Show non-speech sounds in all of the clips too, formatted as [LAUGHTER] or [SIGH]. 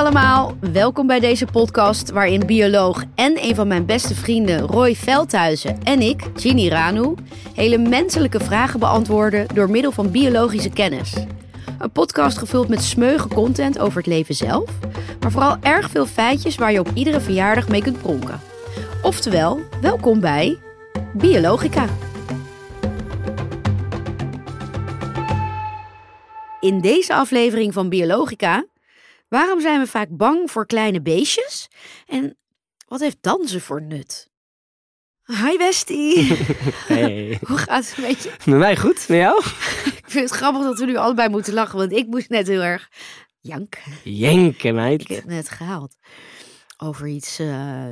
allemaal, welkom bij deze podcast waarin bioloog en een van mijn beste vrienden Roy Veldhuizen en ik, Ginny Ranu, hele menselijke vragen beantwoorden door middel van biologische kennis. Een podcast gevuld met smeuige content over het leven zelf, maar vooral erg veel feitjes waar je op iedere verjaardag mee kunt pronken. Oftewel, welkom bij Biologica. In deze aflevering van Biologica Waarom zijn we vaak bang voor kleine beestjes? En wat heeft dansen voor nut? Hi bestie. [LAUGHS] Hey. [LAUGHS] Hoe gaat het met je? Met mij goed, met jou? [LAUGHS] Ik vind het grappig dat we nu allebei moeten lachen, want ik moest net heel erg janken. Jenken, meid. Ik heb net gehaald over iets eh,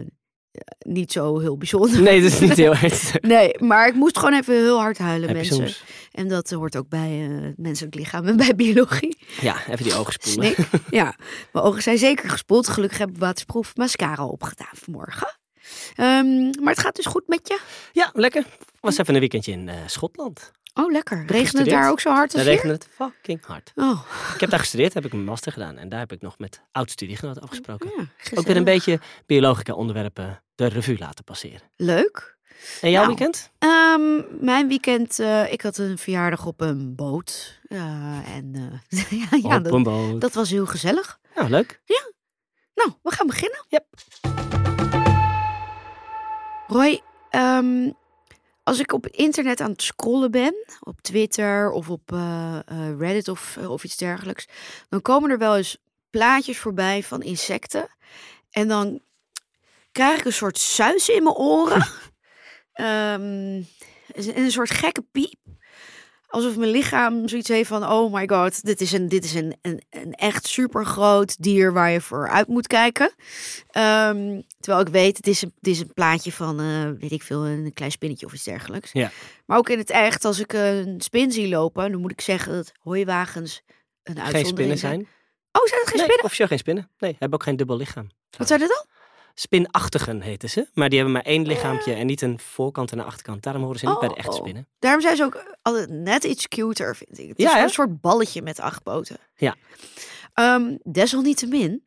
niet zo heel bijzonder. Nee, dat is niet heel [LAUGHS] ernstig. Nee, maar ik moest gewoon even heel hard huilen, mensen. soms? En dat hoort ook bij eh, het menselijk lichaam en [LAUGHS] bij biologie. Ja, even die ogen spoelen. Snik. Ja, mijn ogen zijn zeker gespoeld. Gelukkig heb ik waterproef mascara opgedaan vanmorgen. Ehm, maar het gaat dus goed met je? Ja, lekker. Was even een weekendje in eh, Schotland. Oh, lekker. Regent het daar ook zo hard als Daar hier? regende het fucking hard. Oh, Ik heb daar gestudeerd, heb ik een master gedaan. En daar heb ik nog met oud-studiegenoten afgesproken. ja, Ook weer een beetje biologica onderwerpen de revue laten passeren. Leuk. En jouw Nou, weekend? Ehm, mijn weekend, eh, ik had een verjaardag op een boot. Ja, en eh, [LAUGHS] ja, ja, Op dat, een boot. dat was heel gezellig. Nou, leuk. Nou, we gaan beginnen. Yep. Roy, ehm, als ik op internet aan het scrollen ben, op Twitter of op eh, eh, Reddit of, eh, of iets dergelijks, dan komen er wel eens plaatjes voorbij van insecten. En dan krijg ik een soort suis in mijn oren. [LAUGHS] En een soort gekke piep. Alsof mijn lichaam zoiets heeft van: oh my god, dit is een, dit is een, een, een echt super groot dier waar je voor uit moet kijken. Ehm, terwijl ik weet, het is een, het is een plaatje van, eh, weet ik veel, een klein spinnetje of iets dergelijks. Ja. Maar ook in het echt, als ik een spin zie lopen, dan moet ik zeggen dat hooiwagens een Geen uitzondering spinnen zijn. Oh, zijn het geen Nee, spinnen? officieel geen spinnen. Nee, hebben ook geen dubbel lichaam. Wat zijn dat dan? Spinachtigen heten ze. Maar die hebben maar één lichaampje en niet een voorkant en een achterkant. Daarom horen ze niet bij de echte Oh. spinnen. Daarom zijn ze ook altijd net iets cuter, vind ik. Het is Ja, hè? een soort balletje met acht poten. Ja. Ehm, desalniettemin,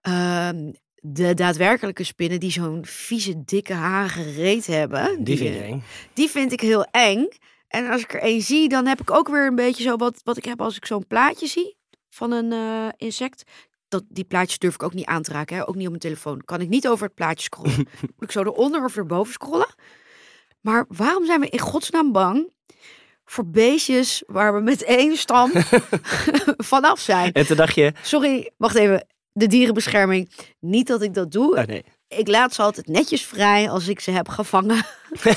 ehm, de daadwerkelijke spinnen die zo'n vieze, dikke, harige reet hebben, Die vind eh, je eng. die vind ik heel eng. En als ik er één zie, dan heb ik ook weer een beetje zo wat, wat ik heb als ik zo'n plaatje zie van een eh, insect. Dat, die plaatjes durf ik ook niet aan te raken, hè? ook niet op mijn telefoon. Kan ik niet over het plaatje scrollen. [LAUGHS] Moet ik zo eronder of erboven scrollen. Maar waarom zijn we in godsnaam bang voor beestjes waar we met één stam [LAUGHS] [LAUGHS] vanaf zijn? En toen dacht je, Sorry, wacht even. De dierenbescherming. Niet dat ik dat doe. oh nee. Ik laat ze altijd netjes vrij als ik ze heb gevangen. [LAUGHS]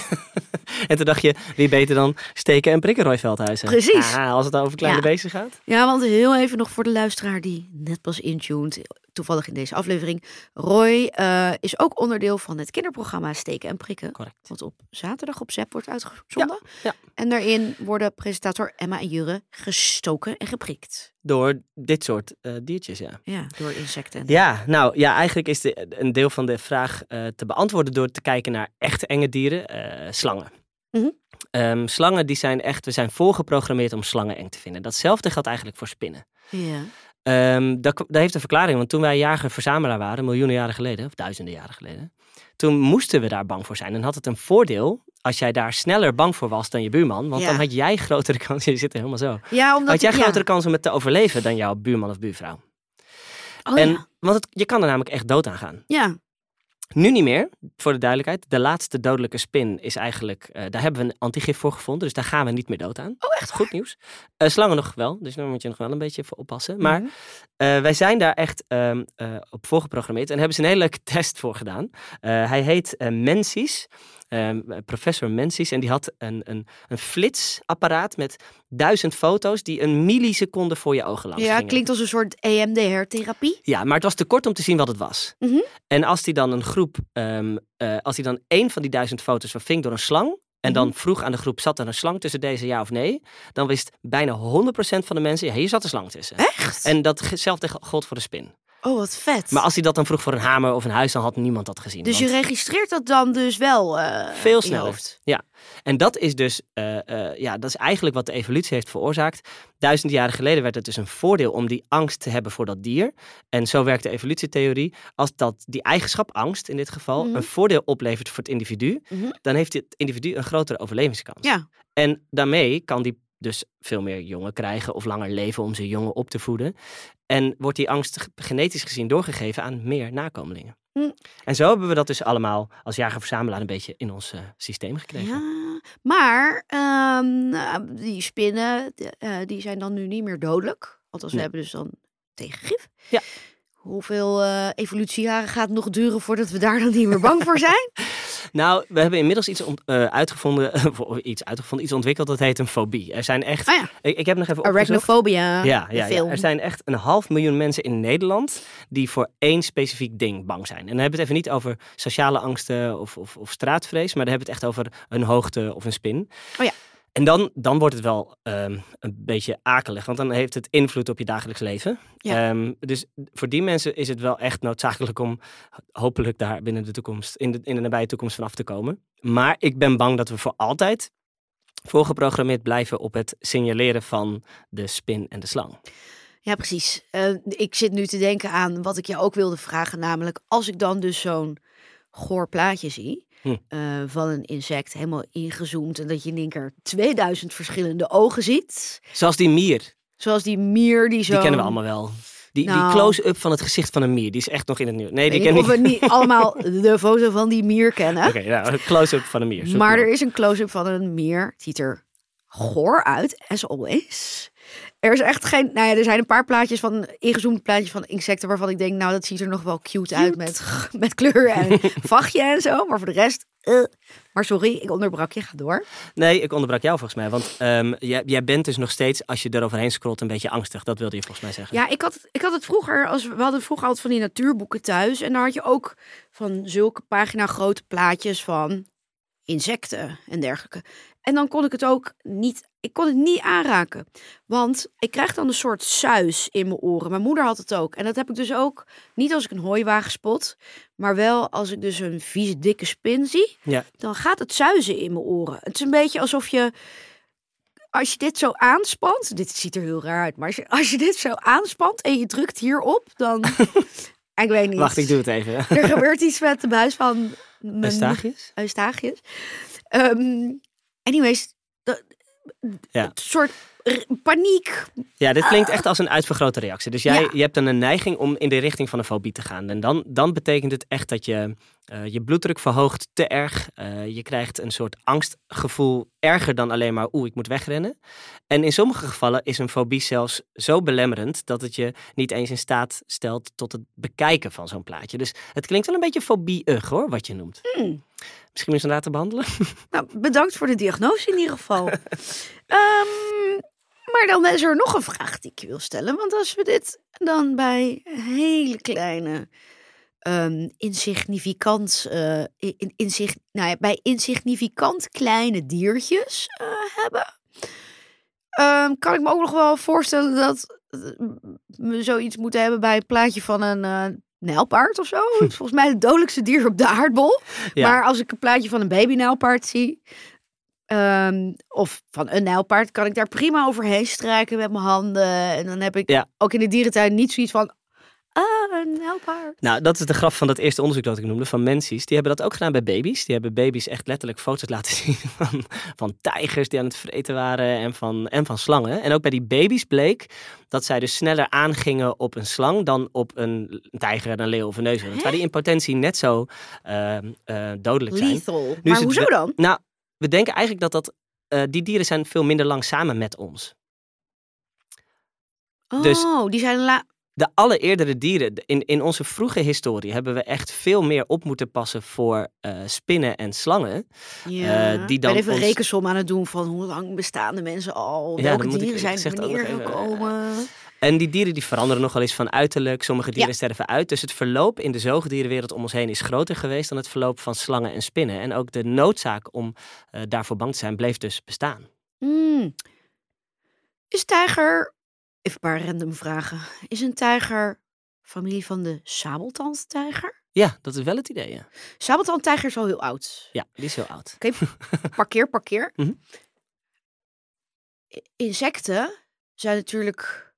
En toen dacht je, wie beter dan steken en prikken Roy Veldhuizen. Precies. Ah, als het over kleine Ja. beesten gaat. Ja, want heel even nog voor de luisteraar die net pas intuned, toevallig in deze aflevering. Roy eh, is ook onderdeel van het kinderprogramma Steken en Prikken. Correct. Wat op zaterdag op ZEP wordt uitgezonden. ja. En daarin worden presentator Emma en Jure gestoken en geprikt. Door dit soort eh, diertjes, ja. Ja, door insecten. Ja, nou ja, eigenlijk is de, een deel van de vraag eh, te beantwoorden door te kijken naar echte enge dieren, slangen. Ehm, slangen die zijn echt, we zijn voorgeprogrammeerd om slangen eng te vinden. Datzelfde geldt eigenlijk voor spinnen. Ja. Ehm, dat, dat heeft een verklaring, want toen wij jager-verzamelaar waren, miljoenen jaren geleden, of duizenden jaren geleden, toen moesten we daar bang voor zijn. En had het een voordeel als jij daar sneller bang voor was dan je buurman, want Ja. dan had jij grotere [LAUGHS] kans, je zit er helemaal zo, Ja, omdat had jij ja. grotere kans om het te overleven dan jouw buurman of buurvrouw. Oh, en. Want het, je kan er namelijk echt dood aan gaan. ja. Nu niet meer, voor de duidelijkheid. De laatste dodelijke spin is eigenlijk, eh, daar hebben we een antigif voor gevonden, dus daar gaan we niet meer dood aan. Oh, echt? Goed nieuws. Eh, slangen nog wel, dus daar moet je nog wel een beetje voor oppassen. Maar Mhm. eh, wij zijn daar echt ehm, eh, op voorgeprogrammeerd en hebben ze een hele leuke [LAUGHS] test voor gedaan. Hij heet eh, Ehm, professor Menzies, en die had een, een, een flitsapparaat met duizend foto's die een milliseconde voor je ogen langs Ja, gingen. klinkt als een soort EMDR-therapie. Ja, maar het was te kort om te zien wat het was. Mhm. En als hij dan een groep, ehm, eh, als hij dan één van die duizend foto's verving door een slang. En dan Mhm. vroeg aan de groep, zat er een slang tussen deze ja of nee? Dan wist bijna 100% van de mensen, ja, hier zat een slang tussen. Echt? En datzelfde gold voor de spin. Oh, wat vet. Maar als hij dat dan vroeg voor een hamer of een huis, dan had niemand dat gezien. dus je registreert dat dan dus wel eh, Veel sneller. hoofd. En dat is dus, eh, eh, ja, dat is eigenlijk wat de evolutie heeft veroorzaakt. Duizend jaren geleden werd het dus een voordeel om die angst te hebben voor dat dier. En zo werkt de evolutietheorie. Als dat die eigenschap, angst in dit geval, Mhm. een voordeel oplevert voor het individu, Mhm. dan heeft het individu een grotere overlevingskans. Ja. En daarmee kan die dus veel meer jongen krijgen of langer leven om zijn jongen op te voeden. En wordt die angst ge- genetisch gezien doorgegeven aan meer nakomelingen. Hm. En zo hebben we dat dus allemaal als jager-verzamelaar een beetje in ons eh, systeem gekregen. Ja, maar ehm, nou, die spinnen, eh, die zijn dan nu niet meer dodelijk. Althans, we Nee. hebben dus dan tegengif. Ja. Hoeveel eh, evolutiejaren gaat het nog duren voordat we daar dan niet meer bang voor zijn? [LAUGHS] Nou, we hebben inmiddels iets ont- eh, uitgevonden, [LAUGHS] iets uitgevonden, iets ontwikkeld dat heet een fobie. Er zijn echt, Oh ja, ik, ik heb nog even arachnophobia, Ja, ja, ja, er zijn echt een half miljoen mensen in Nederland die voor één specifiek ding bang zijn. En dan hebben we het even niet over sociale angsten of, of, of straatvrees, maar dan hebben we het echt over een hoogte of een spin. Oh ja. En dan, dan wordt het wel ehm, een beetje akelig, want dan heeft het invloed op je dagelijks leven. Ja. Ehm, dus voor die mensen is het wel echt noodzakelijk om hopelijk daar binnen de toekomst, in de, in de nabije toekomst vanaf te komen. Maar ik ben bang dat we voor altijd voorgeprogrammeerd blijven op het signaleren van de spin en de slang. Ja, precies. Eh, ik zit nu te denken aan wat ik je ook wilde vragen. Namelijk, als ik dan dus zo'n goor plaatje zie Hm. eh, van een insect helemaal ingezoomd. En dat je in één keer 2000 verschillende ogen ziet. Zoals die mier, Zoals die mier die zo... die kennen we allemaal wel. Die, die Nou. close-up van het gezicht van een mier, die is echt nog in het nieuws. Nee, die ken ik of we niet allemaal de foto van die mier kennen. Oké, nou, close-up van een mier. maar maar er is een close-up van een mier. Het ziet er goor uit, as always. Er is echt geen... Nou ja, er zijn een paar plaatjes van... Ingezoomde plaatjes van insecten waarvan ik denk... Nou, dat ziet er nog wel cute, uit met, met kleur en [LAUGHS] vachtje en zo. Maar voor de rest... eh. Maar sorry, ik onderbrak je. Ga door. Nee, ik onderbrak jou volgens mij. Want ehm, jij, jij bent dus nog steeds, als je eroverheen scrolt, een beetje angstig. Dat wilde je volgens mij zeggen. Ja, ik had, het- ik had het vroeger... Als, we hadden vroeger altijd van die natuurboeken thuis. En daar had je ook van zulke pagina grote plaatjes van insecten en dergelijke. En dan kon ik het ook niet, ik kon het niet aanraken. Want ik krijg dan een soort suis in mijn oren. Mijn moeder had het ook. En dat heb ik dus ook niet als ik een hooiwagen spot. Maar wel als ik dus een vieze dikke spin zie. Ja. Dan gaat het zuizen in mijn oren. Het is een beetje alsof je... Als je dit zo aanspant, dit ziet er heel raar uit, maar als je, als je dit zo aanspant en je drukt hierop, dan. [LAUGHS] ik weet niet. Wacht, ik doe het even. [LAUGHS] Er gebeurt iets met de buis van mijn Eustachius? Eustachius. Ehm anyways, Ja. een soort paniek. Ja, dit klinkt echt als een uitvergrote reactie. Dus jij Ja. je hebt dan een neiging om in de richting van een fobie te gaan. En dan, dan betekent het echt dat je eh, je bloeddruk verhoogt te erg. Eh, je krijgt een soort angstgevoel erger dan alleen maar oeh, ik moet wegrennen. En in sommige gevallen is een fobie zelfs zo belemmerend dat het je niet eens in staat stelt tot het bekijken van zo'n plaatje. Dus het klinkt wel een beetje fobie-ug hoor, wat je noemt. Hmm. Misschien is het laten behandelen. [LAUGHS] Nou, bedankt voor de diagnose in ieder geval. [LAUGHS] Ehm, maar dan is er nog een vraag die ik je wil stellen. Want als we dit dan bij hele kleine, ehm, insignificant, eh, in, inzig, nou ja, bij insignificant kleine diertjes eh, hebben, ehm, kan ik me ook nog wel voorstellen dat eh, we zoiets moeten hebben bij een plaatje van een eh nijlpaard of zo. Is volgens mij het dodelijkste dier op de aardbol. Ja. Maar als ik een plaatje van een babynijlpaard zie, ehm, of van een nijlpaard, kan ik daar prima overheen strijken met mijn handen. En dan heb ik Ja. ook in de dierentuin niet zoiets van, ah, nijlpaard. Nou, dat is de graf van dat eerste onderzoek dat ik noemde, van Mensies. Die hebben dat ook gedaan bij baby's. Die hebben baby's echt letterlijk foto's laten [LAUGHS] zien van, van tijgers die aan het vreten waren en van, en van slangen. En ook bij die baby's bleek dat zij dus sneller aangingen op een slang dan op een tijger, een leeuw of een neushoorn. Terwijl die in potentie net zo ehm, eh, dodelijk zijn. Lethal. maar hoezo dan? Nou, we denken eigenlijk dat dat... eh, die dieren zijn veel minder lang samen met ons. dus- Oh, die zijn la... de allereerdere dieren, in, in onze vroege historie, hebben we echt veel meer op moeten passen voor eh, spinnen en slangen. Ja. die ik dan ben even ons- een rekensom aan het doen van hoe lang bestaan de mensen al? Ja, Welke dieren zijn wanneer eh, gekomen? En die dieren die veranderen nogal eens van uiterlijk. Sommige dieren Ja. sterven uit. Dus het verloop in de zoogdierenwereld om ons heen is groter geweest dan het verloop van slangen en spinnen. En ook de noodzaak om eh, daarvoor bang te zijn bleef dus bestaan. Hmm. Is tijger, even een paar random vragen. Is een tijger Familie van de sabeltandtijger. Ja, dat is wel het idee, ja. Sabeltandtijger is al heel oud. Ja, die is heel oud. [LAUGHS] Parkeer, parkeer. Mhm. Insecten zijn natuurlijk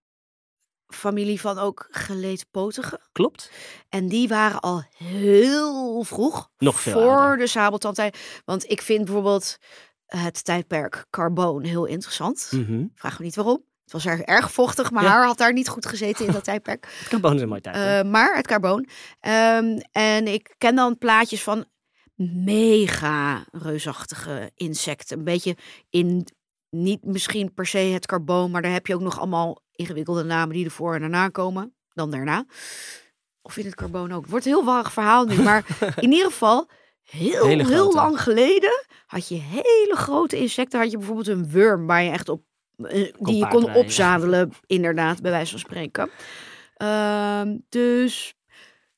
familie van ook geleedpotigen. Klopt. En die waren al heel vroeg Nog veel voor ouder. de sabeltandtijger. Want ik vind bijvoorbeeld het tijdperk Carboon heel interessant. Mhm. Vraag me niet waarom. Het was erg, erg vochtig. Ja. haar had daar niet goed gezeten in dat tijdperk. [LAUGHS] Het carbon is een mooi tijd. hè? Eh, maar het carboon. Ehm, en ik ken dan plaatjes van mega reusachtige insecten. Een beetje in, niet misschien per se het carboon, maar daar heb je ook nog allemaal ingewikkelde namen die ervoor en daarna komen. Dan daarna. Of in het carboon ook. Het wordt een heel warrig verhaal nu. Maar [LAUGHS] in ieder geval, heel, heel lang geleden had je hele grote insecten. Had je bijvoorbeeld een worm waar je echt op, eh, die je kon opzadelen. Inderdaad, bij wijze van spreken. Ehm, dus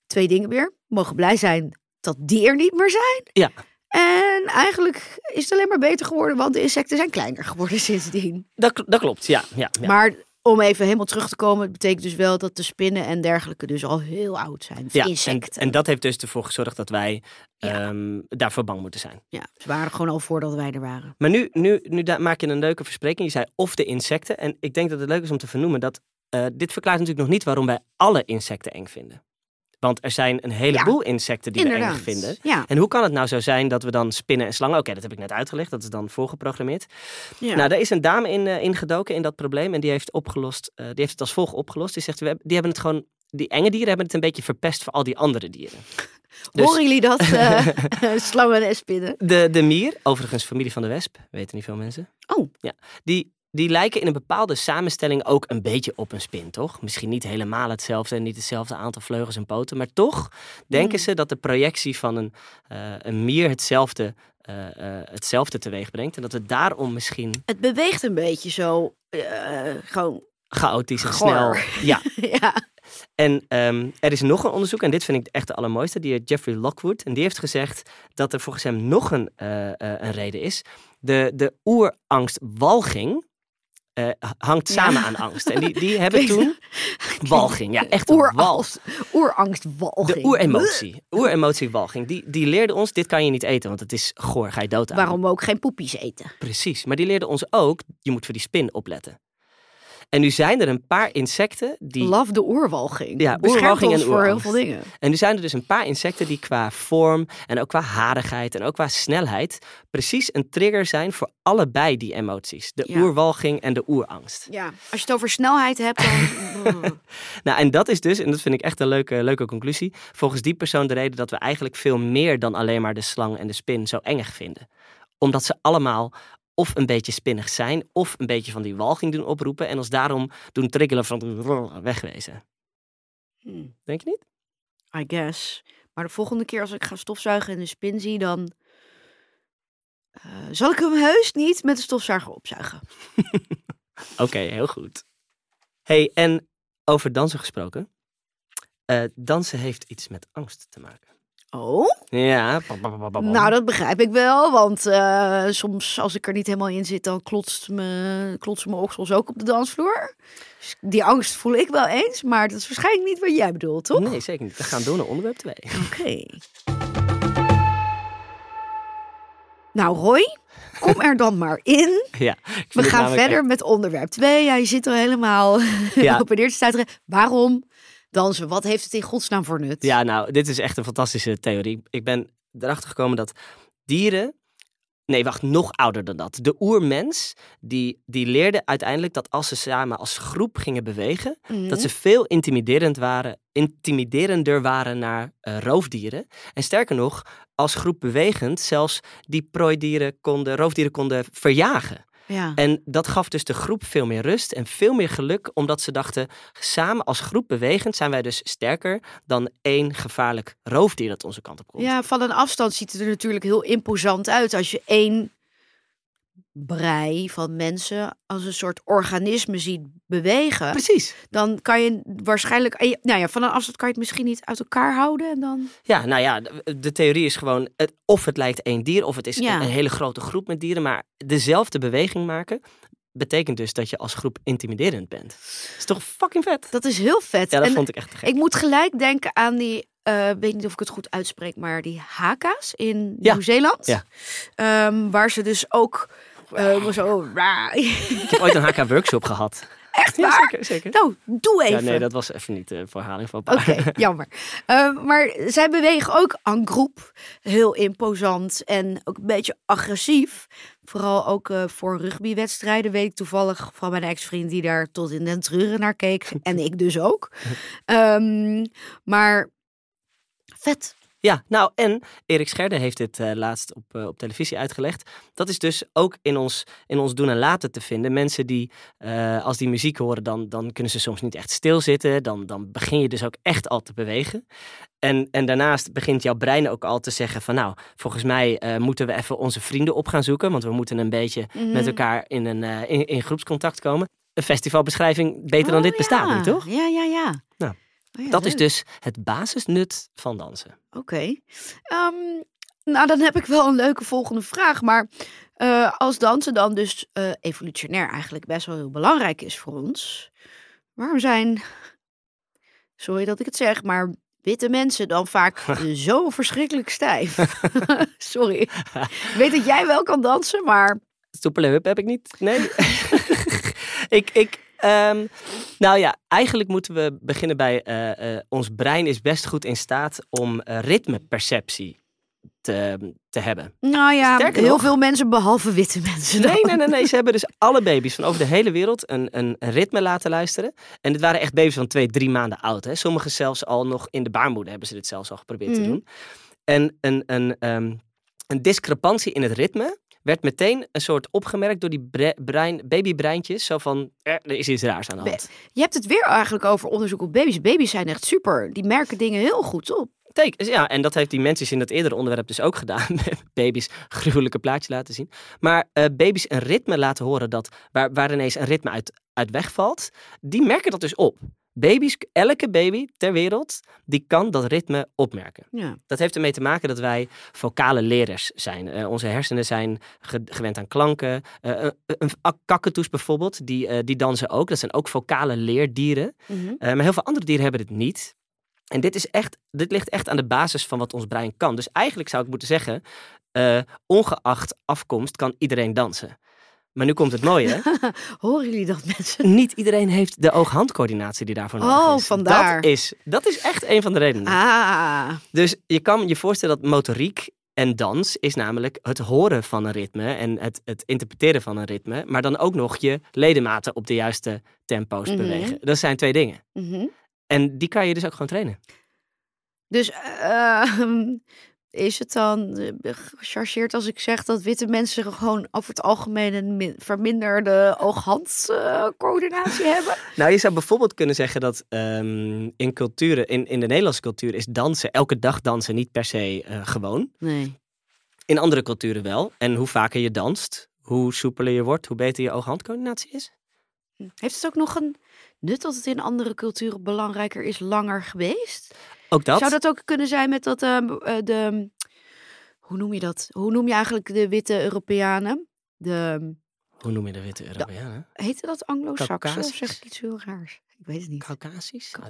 twee dingen weer. We mogen blij zijn dat die er niet meer zijn. Ja. En eigenlijk is het alleen maar beter geworden, want de insecten zijn kleiner geworden [LAUGHS] sindsdien. Dat, dat klopt, ja. ja, ja. Maar om even helemaal terug te komen, het betekent dus wel dat de spinnen en dergelijke dus al heel oud zijn. Ja, en, insecten. en dat heeft dus ervoor gezorgd dat wij Ja. ehm, daarvoor bang moeten zijn. Ja, ze waren gewoon al voordat wij er waren. Maar nu, nu, nu maak je een leuke verspreking. Je zei of de insecten. En ik denk dat het leuk is om te vernoemen dat eh, dit verklaart natuurlijk nog niet waarom wij alle insecten eng vinden. Want er zijn een heleboel insecten die we Inderdaad. eng vinden. Ja. En hoe kan het nou zo zijn dat we dan spinnen en slangen... Oké, dat heb ik net uitgelegd. Dat is dan voorgeprogrammeerd. ja. Nou, daar is een dame in eh, ingedoken in dat probleem. En die heeft, opgelost, eh, die heeft het als volgt opgelost. Die zegt, we hebben, die hebben het gewoon... Die enge dieren hebben het een beetje verpest voor al die andere dieren. [LAUGHS] Dus Horen jullie dat, [LAUGHS] eh, [LAUGHS] slangen en spinnen? de, de mier, overigens familie van de wesp, weten niet veel mensen. Oh. Ja, die, die lijken in een bepaalde samenstelling ook een beetje op een spin, toch? Misschien niet helemaal hetzelfde en niet hetzelfde aantal vleugels en poten. Maar toch denken Hmm. ze dat de projectie van een, eh, een mier hetzelfde, eh, hetzelfde teweeg brengt. En dat het daarom misschien Het beweegt een beetje zo, gewoon, chaotisch en snel... [LAUGHS] Ja, ja. En ehm, er is nog een onderzoek, en dit vind ik echt de allermooiste, die Jeffrey Lockwood. En die heeft gezegd dat er volgens hem nog een, een reden is. De, de oerangst walging eh, hangt Ja. samen aan angst. En die, die [LAUGHS] hebben toen walging, ja echt. Oerangst, oerangstwalging. De oeremotie, oeremotie walging, die, die leerde ons, dit kan je niet eten, want het is goor, ga je dood aan. Waarom we ook geen poepies eten. Precies, maar die leerde ons ook, je moet voor die spin opletten. En nu zijn er een paar insecten die... Love de oerwalging. Ja, Beschermt oerwalging ons en voor heel veel dingen. En nu zijn er dus een paar insecten die qua vorm en ook qua harigheid en ook qua snelheid precies een trigger zijn voor allebei die emoties. De Ja. oerwalging en de oerangst. Ja, als je het over snelheid hebt, dan... [LAUGHS] Nou, en dat is dus, en dat vind ik echt een leuke, leuke conclusie, volgens die persoon de reden dat we eigenlijk veel meer dan alleen maar de slang en de spin zo engig vinden. Omdat ze allemaal of een beetje spinnig zijn, of een beetje van die walging doen oproepen en ons daarom doen triggeren van wegwezen. Hmm, Denk je niet? I guess. Maar de volgende keer als ik ga stofzuigen en een spin zie, dan... eh, zal ik hem heus niet met de stofzuiger opzuigen. [LAUGHS] Oké, heel goed. hey, en over dansen gesproken. Eh, dansen heeft iets met angst te maken. Oh? Ja. Nou, dat begrijp ik wel. Want eh, soms als ik er niet helemaal in zit, dan klotst me, klotsen mijn oksels ook op de dansvloer. Dus die angst voel ik wel eens. Maar dat is waarschijnlijk niet wat jij bedoelt, toch? Nee, zeker niet. We gaan door naar onderwerp 2. Oké. Nou, Roy, kom er dan maar in. [LAUGHS] ja, We gaan verder met onderwerp 2. Ja, je zit er helemaal Ja. [LAUGHS] op en neer te stuiteren. Waarom dansen? Wat heeft het in godsnaam voor nut? Ja, nou, dit is echt een fantastische theorie. Ik ben erachter gekomen dat dieren. Nee, wacht, nog ouder dan dat. De oermens, die, die leerde uiteindelijk dat als ze samen als groep gingen bewegen, Mhm. dat ze veel intimiderend waren, intimiderender waren naar eh, roofdieren. En sterker nog, als groep bewegend zelfs die prooidieren konden, roofdieren konden verjagen. Ja. En dat gaf dus de groep veel meer rust en veel meer geluk, omdat ze dachten, samen als groep bewegend zijn wij dus sterker dan één gevaarlijk roofdier dat onze kant op komt. ja, van een afstand ziet het er natuurlijk heel imposant uit als je één brei van mensen als een soort organisme ziet bewegen. Precies. Dan kan je waarschijnlijk, nou ja, van een afstand kan je het misschien niet uit elkaar houden en dan. Ja, nou ja, de, theorie is gewoon, het, of het lijkt één dier, of het is Ja. een, een hele grote groep met dieren, maar dezelfde beweging maken betekent dus dat je als groep intimiderend bent. is toch fucking vet? Dat is heel vet. Ja, dat En vond ik echt te gek. ik moet gelijk denken aan die, eh, weet niet of ik het goed uitspreek, maar die haka's in Ja. Nieuw-Zeeland. Ja. Ehm, waar ze dus ook eh, zo... Ik heb ooit een HK-workshop gehad. Echt Ja, waar? zeker, zeker. Nou, doe even. Ja, nee, dat was even niet de verhaling van Oké, [LAUGHS] jammer. Eh, maar zij bewegen ook aan groep. Heel imposant en ook een beetje agressief. Vooral ook eh, voor rugbywedstrijden weet ik toevallig van mijn ex-vriend die daar tot in den treuren naar keek. en ik dus ook. [LAUGHS] Ehm, maar vet. Ja, nou en Erik Scherder heeft dit eh, laatst op, eh, op televisie uitgelegd. Dat is dus ook in ons, in ons doen en laten te vinden. Mensen die, eh, als die muziek horen, dan, dan kunnen ze soms niet echt stilzitten. Dan, dan begin je dus ook echt al te bewegen. En, en daarnaast begint jouw brein ook al te zeggen van nou, volgens mij moeten we even onze vrienden op gaan zoeken. Want we moeten een beetje Mhm. met elkaar in, een, in, in groepscontact komen. Een festivalbeschrijving beter dan Oh, dit bestaat niet, toch? Ja, ja, ja. Nou, Oh ja, Dat is dus het basisnut van dansen. Oké. Ehm, nou, dan heb ik wel een leuke volgende vraag. Maar eh, als dansen dan dus eh, evolutionair eigenlijk best wel heel belangrijk is voor ons. Waarom zijn, sorry dat ik het zeg, maar witte mensen dan vaak [LAUGHS] zo verschrikkelijk stijf? [LAUGHS] sorry. Ik weet dat jij wel kan dansen, maar Stoepele hup heb ik niet. Nee. [LAUGHS] ik, ik, ehm, nou ja, eigenlijk moeten we beginnen bij eh, eh, ons brein is best goed in staat om eh, ritmeperceptie te, te hebben. nou ja, Sterker heel nog- veel mensen behalve witte mensen. Nee, nee, nee, nee. Ze hebben dus alle baby's van over de hele wereld een, een, een ritme laten luisteren. En dit waren echt baby's van twee, drie maanden oud. Hè. Sommigen zelfs al nog in de baarmoeder hebben ze dit zelfs al geprobeerd te Mhm. doen. En een, een, ehm, een discrepantie in het ritme werd meteen een soort opgemerkt door die bre- brein, babybreintjes. Zo van, er, er is iets raars aan de hand. Je hebt het weer eigenlijk over onderzoek op baby's. Baby's zijn echt super. Die merken dingen heel goed op. Teken, ja, en dat heeft die mensen in dat eerdere onderwerp dus ook gedaan. [LAUGHS] baby's gruwelijke plaatjes laten zien. Maar eh, baby's een ritme laten horen dat, waar, waar ineens een ritme uit, uit wegvalt. Die merken dat dus op. Baby's, elke baby ter wereld, die kan dat ritme opmerken. Ja. Dat heeft ermee te maken dat wij vocale lerers zijn. Eh, onze hersenen zijn ge- gewend aan klanken. Eh, een, kakatoes bijvoorbeeld, die, eh, die dansen ook. Dat zijn ook vocale leerdieren. Mhm. Maar heel veel andere dieren hebben dit niet. En dit, is echt, dit ligt echt aan de basis van wat ons brein kan. Dus eigenlijk zou ik moeten zeggen, ongeacht afkomst kan iedereen dansen. Maar nu komt het mooie. [LAUGHS] Horen jullie dat mensen? Niet iedereen heeft de oog-handcoördinatie die daarvoor nodig Oh, is. vandaar. Dat is, dat is echt een van de redenen. Ah, Dus je kan je voorstellen dat motoriek en dans is namelijk het horen van een ritme en het, het interpreteren van een ritme. Maar dan ook nog je ledematen op de juiste tempo's Mhm. bewegen. Dat zijn twee dingen. mhm. En die kan je dus ook gewoon trainen. Dus eh, is het dan eh, gechargeerd als ik zeg dat witte mensen gewoon over het algemeen een min- verminderde oog-hand-coördinatie [LAUGHS] hebben? Nou, je zou bijvoorbeeld kunnen zeggen dat ehm, in culturen, in, in de Nederlandse cultuur is dansen, elke dag dansen niet per se eh, gewoon. Nee. In andere culturen wel. En hoe vaker je danst, hoe soepeler je wordt, hoe beter je oog-handcoördinatie is. Heeft het ook nog een nut dat het in andere culturen belangrijker is langer geweest? Ook dat. Zou dat ook kunnen zijn met dat ehm, eh, de hoe noem je dat? Hoe noem je eigenlijk de witte Europeanen? De Hoe noem je de witte Europeanen? heette dat Anglo-Saxen of zeg ik iets heel raars? Ik weet het niet. Caucasisch? Ah.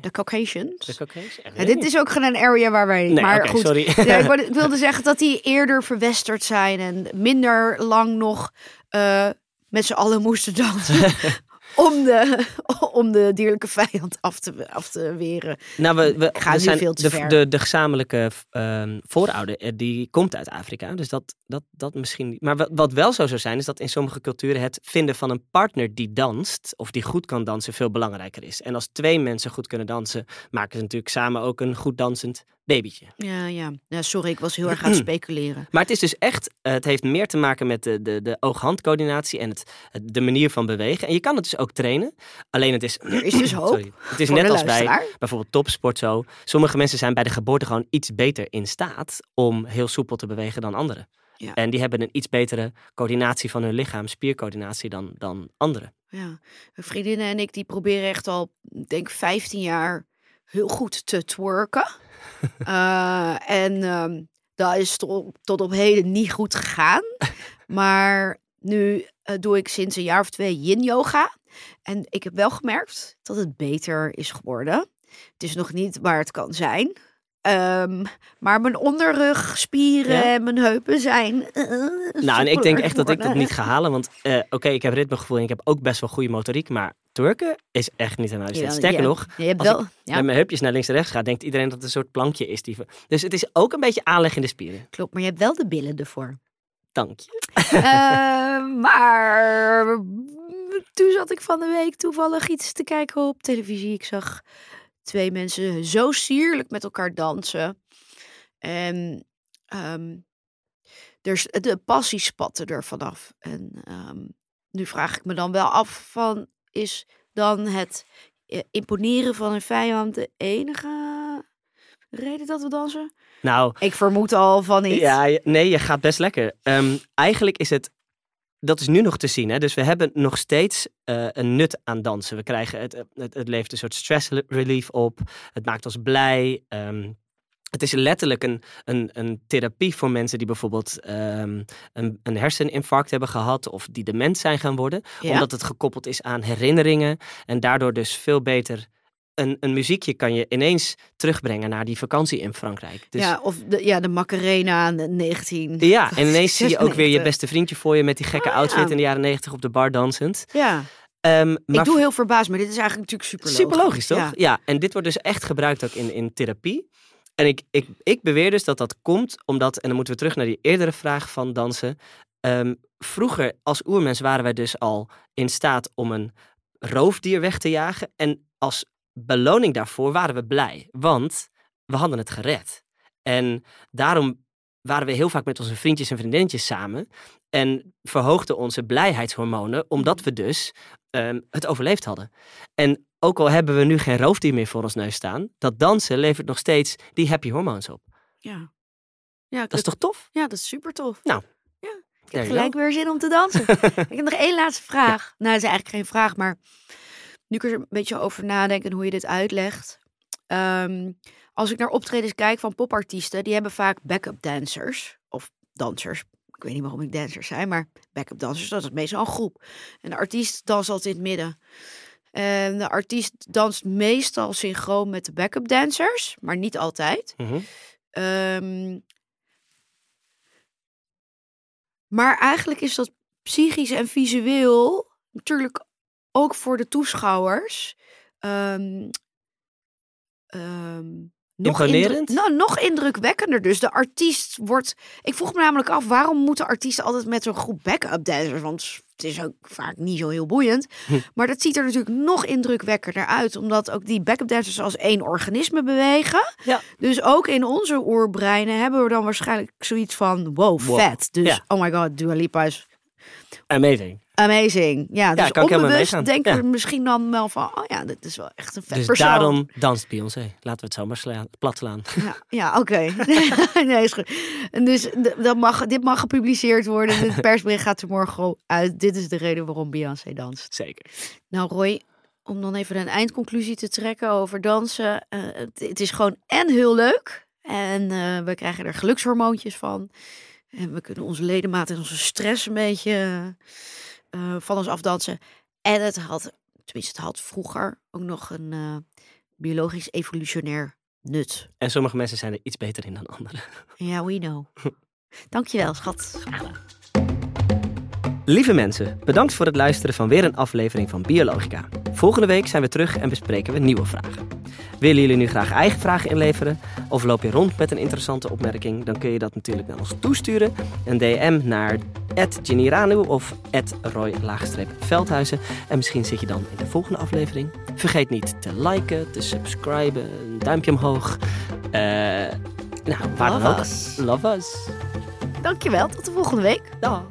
De Caucasians. De Ja, weet dit is ook gewoon een area waar wij niet. Nee, maar goed. sorry. Ja, ik, [LAUGHS] wilde, ik wilde zeggen dat die eerder verwesterd zijn en minder lang nog eh, met z'n allen moesten dansen. [LAUGHS] om, de, [LAUGHS] om de dierlijke vijand af te, af te weren. Nou, we, we, Ik ga we nu zijn veel te de, ver. de, de gezamenlijke ehm, voorouder, eh, die komt uit Afrika. Dus dat, dat, dat misschien. Maar wat, wat wel zo zou zijn, is dat in sommige culturen het vinden van een partner die danst, of die goed kan dansen, veel belangrijker is. En als twee mensen goed kunnen dansen, maken ze natuurlijk samen ook een goed dansend babytje. Ja, ja. ja, sorry, ik was heel erg aan het [CLEARS THROAT] speculeren. Maar het is dus echt, eh, het heeft meer te maken met de, de, de oog-handcoördinatie en het, het- de manier van bewegen. En je kan het dus ook trainen. Alleen het is... Er is dus [CLEARS THROAT] hoop Sorry. Het is net als bij bijvoorbeeld topsport zo. Sommige mensen zijn bij de geboorte gewoon iets beter in staat om heel soepel te bewegen dan anderen. Ja. En die hebben een iets betere coördinatie van hun lichaam, spiercoördinatie dan, dan anderen. Ja, mijn vriendinnen en ik die proberen echt al, denk 15 jaar heel goed te twerken. [LAUGHS] Eh, en ehm, dat is tot, tot op heden niet goed gegaan. [LAUGHS] Maar nu eh, doe ik sinds een jaar of twee yin yoga. En ik heb wel gemerkt dat het beter is geworden. Het is nog niet waar het kan zijn. Ehm, maar mijn onderrug, spieren Ja? en mijn heupen zijn. eh, Nou, en ik denk echt dat ik dat niet ga halen. Want eh, oké, ik heb ritmegevoel en ik heb ook best wel goede motoriek. Maar twerken is echt niet aan huis. Ja, Sterker ja. nog, Je hebt als wel. Ja, met mijn heupjes naar links en rechts ga, denkt iedereen dat het een soort plankje is. Die... Dus het is ook een beetje aanleg in de spieren. klopt. Maar je hebt wel de billen ervoor. Dank je. Eh, maar toen zat ik van de week toevallig iets te kijken op televisie. Ik zag twee mensen zo sierlijk met elkaar dansen. En ehm, er, de passie spatte er vanaf. En ehm, nu vraag ik me dan wel af van, is dan het eh, imponeren van een vijand de enige reden dat we dansen? Nou, Ik vermoed al van niet. Ja, nee, je gaat best lekker. Ehm, eigenlijk is het, dat is nu nog te zien. Hè? Dus we hebben nog steeds eh, een nut aan dansen. We krijgen het, het, het levert een soort stress relief op. Het maakt ons blij. Ehm, het is letterlijk een, een, een therapie voor mensen die bijvoorbeeld ehm, een, een herseninfarct hebben gehad of die dement zijn gaan worden. Ja? Omdat het gekoppeld is aan herinneringen en daardoor dus veel beter een, een muziekje kan je ineens terugbrengen naar die vakantie in Frankrijk. Dus Ja, of de, ja, de Macarena aan de 19. ja, [LAUGHS] en ineens zie je ook weer je 96. beste vriendje voor je met die gekke Oh, outfit ja. in de jaren negentig op de bar dansend. Ja, Ehm, ik doe heel verbaasd, maar dit is eigenlijk natuurlijk super logisch. super logisch, toch? Ja. Ja. en dit wordt dus echt gebruikt ook in, in therapie. En ik, ik, ik beweer dus dat dat komt omdat, en dan moeten we terug naar die eerdere vraag van dansen. Ehm, vroeger als oermens waren wij dus al in staat om een roofdier weg te jagen. En als beloning daarvoor waren we blij, want we hadden het gered. En daarom waren we heel vaak met onze vriendjes en vriendinnetjes samen. En verhoogden onze blijheidshormonen, omdat we dus ehm, het overleefd hadden. En ook al hebben we nu geen roofdier meer voor ons neus staan, dat dansen levert nog steeds die happy hormones op. Ja. Ja, Dat is toch tof? ja, dat is super tof. Nou, ja, ik heb gelijk weer zin om te dansen. [LAUGHS] ik heb nog één laatste vraag. Nou, dat is eigenlijk geen vraag, maar nu ik er een beetje over nadenk en hoe je dit uitlegt. Ehm, als ik naar optredens kijk van popartiesten, die hebben vaak backup dancers of dansers. Ik weet niet waarom ik dansers zijn, maar backup dansers, dat is meestal een groep. En de artiest danst altijd in het midden. En de artiest danst meestal synchroon met de backup dancers, maar niet altijd. Mhm. Ehm, maar eigenlijk is dat psychisch en visueel natuurlijk ook voor de toeschouwers ehm, ehm, nog, Imponerend? indruk- nou, nog indrukwekkender. Dus de artiest wordt. Ik vroeg me namelijk af waarom moeten artiesten altijd met zo'n groep backup dancers? Want het is ook vaak niet zo heel boeiend. Hm. Maar dat ziet er natuurlijk nog indrukwekkender uit, omdat ook die backup dancers als één organisme bewegen. Ja. Dus ook in onze oerbreinen hebben we dan waarschijnlijk zoiets van wow, Wow. vet. Dus Ja. oh my god, Dua Lipa is Amazing. Amazing. Ja, dus kan ik helemaal onbewust denken Ja. we misschien dan wel van oh ja, dit is wel echt een vet Dus persoon. daarom danst Beyoncé. Laten we het zomaar slaan, plat slaan. Ja, ja oké. [LAUGHS] nee, is goed. En dus dat mag, dit mag gepubliceerd worden. Het [LAUGHS] persbericht gaat er morgen uit. Dit is de reden waarom Beyoncé danst. Zeker. Nou Roy, om dan even een eindconclusie te trekken over dansen. eh, het, het is gewoon en heel leuk. En eh, we krijgen er gelukshormoontjes van. En we kunnen onze ledematen en onze stress een beetje eh, van ons afdansen. En het had, tenminste het had vroeger ook nog een eh, biologisch evolutionair nut. En sommige mensen zijn er iets beter in dan anderen. Ja, we know. [LAUGHS] Dankjewel, schat. Lieve mensen, bedankt voor het luisteren van weer een aflevering van Biologica. Volgende week zijn we terug en bespreken we nieuwe vragen. Willen jullie nu graag eigen vragen inleveren? Of loop je rond met een interessante opmerking? Dan kun je dat natuurlijk naar ons toesturen. Een DM naar @geniranu of @roy-veldhuizen. En misschien zit je dan in de volgende aflevering. Vergeet niet te liken, te subscriben, een duimpje omhoog. Eh nou, waar dan Love ook. us. Love us. Dankjewel, tot de volgende week. Dag.